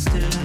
still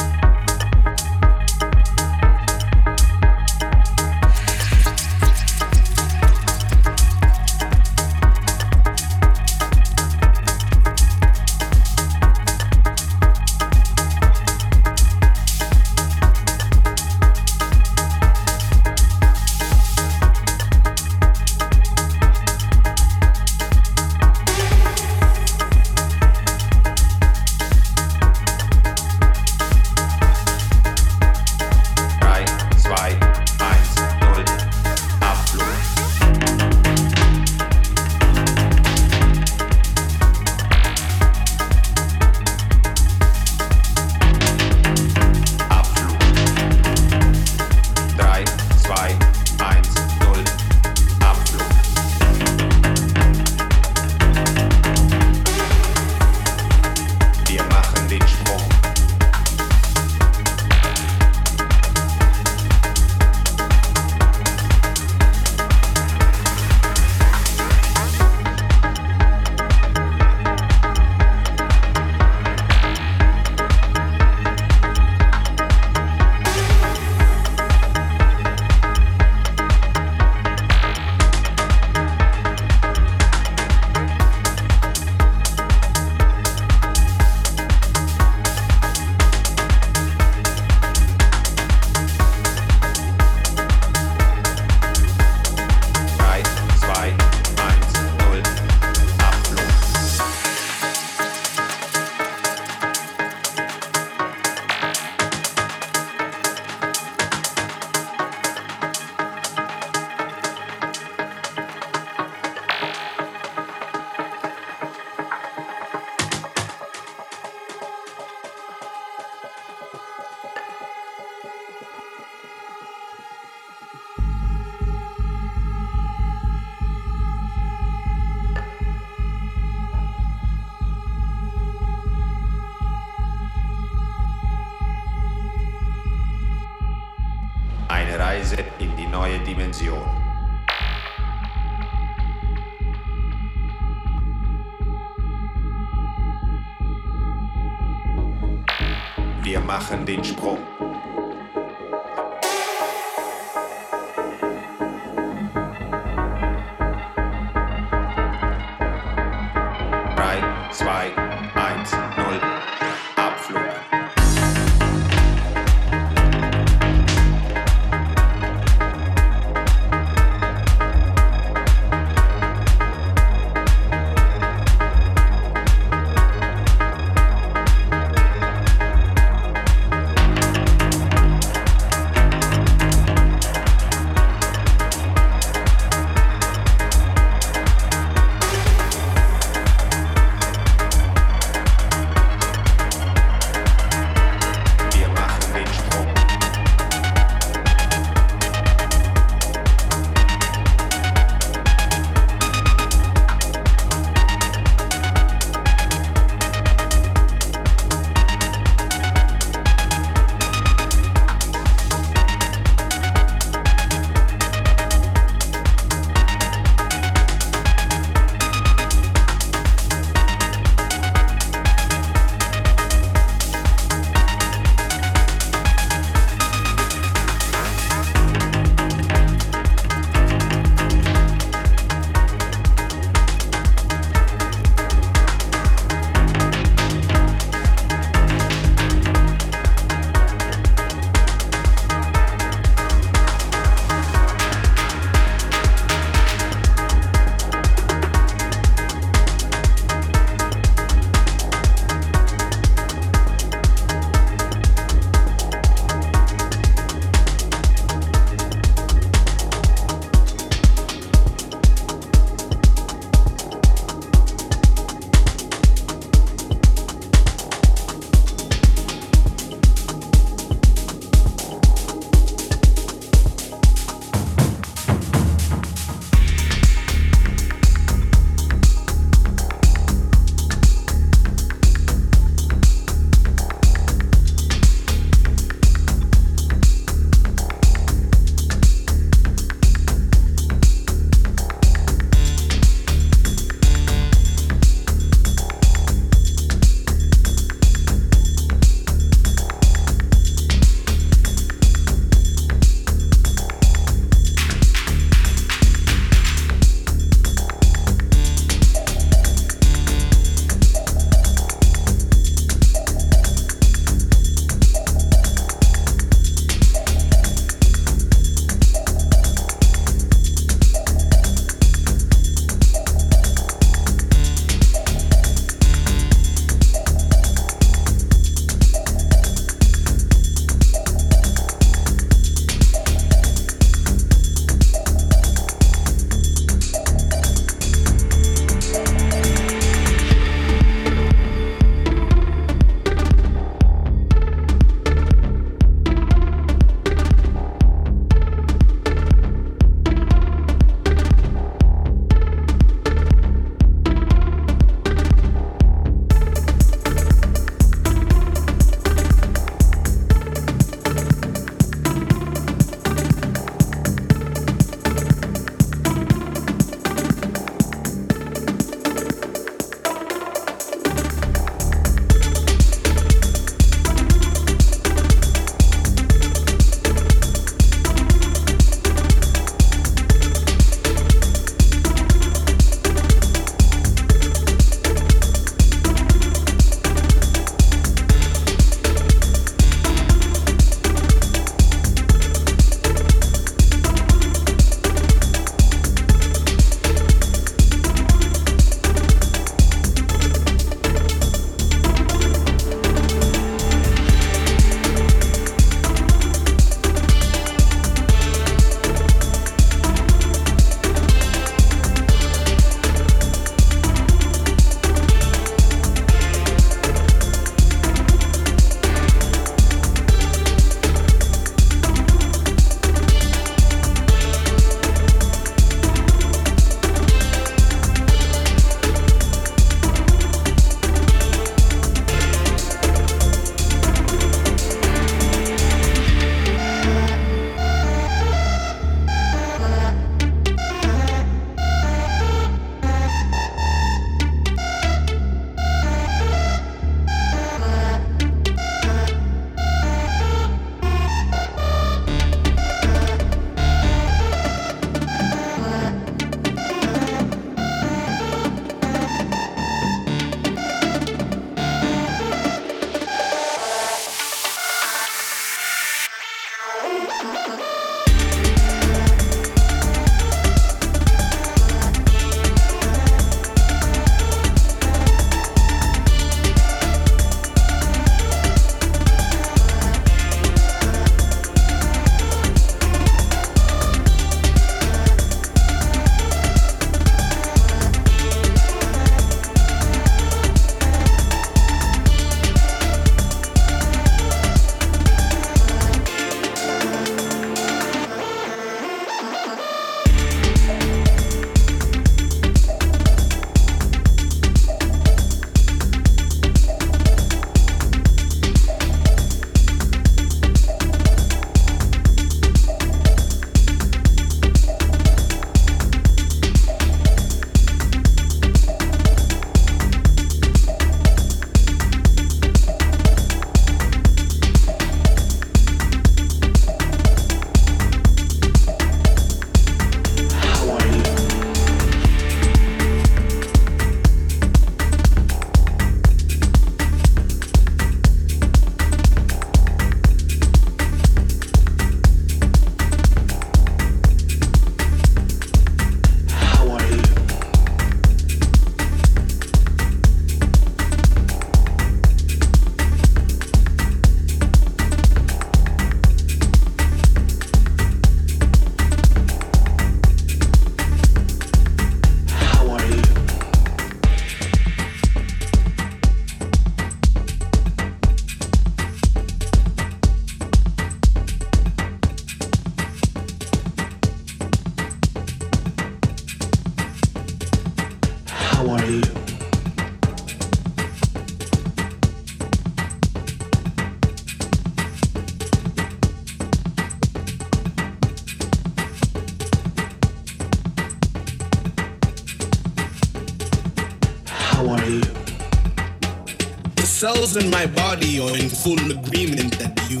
Cells in my body are in full agreement that you.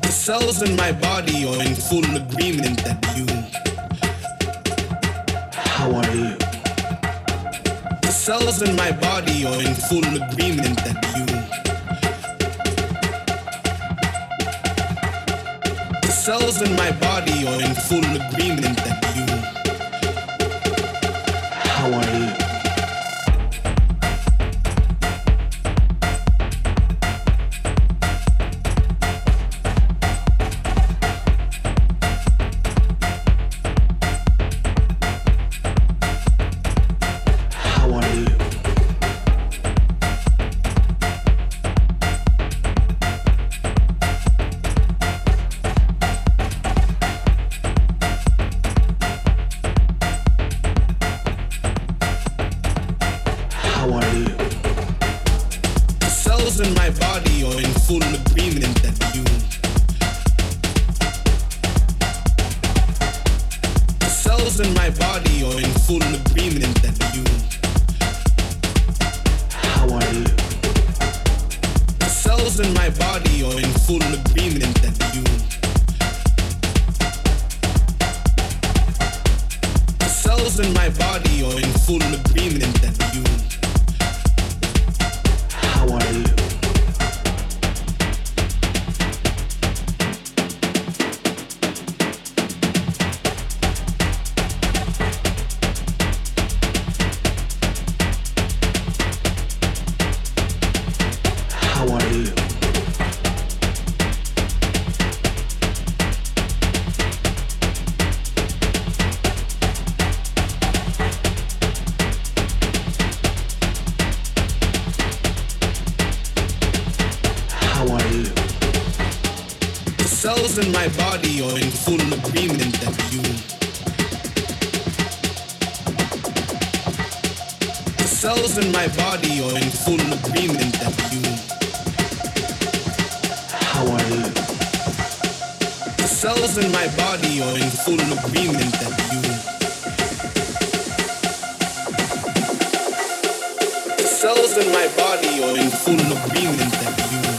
The cells in my body are in full agreement that you. How are you? The cells in my body are in full agreement that you. The cells in my body are in full agreement that you. cells in my body are in full agreement that you. How are you? The cells in my body are in full agreement that you. The cells in my body are in full agreement that you.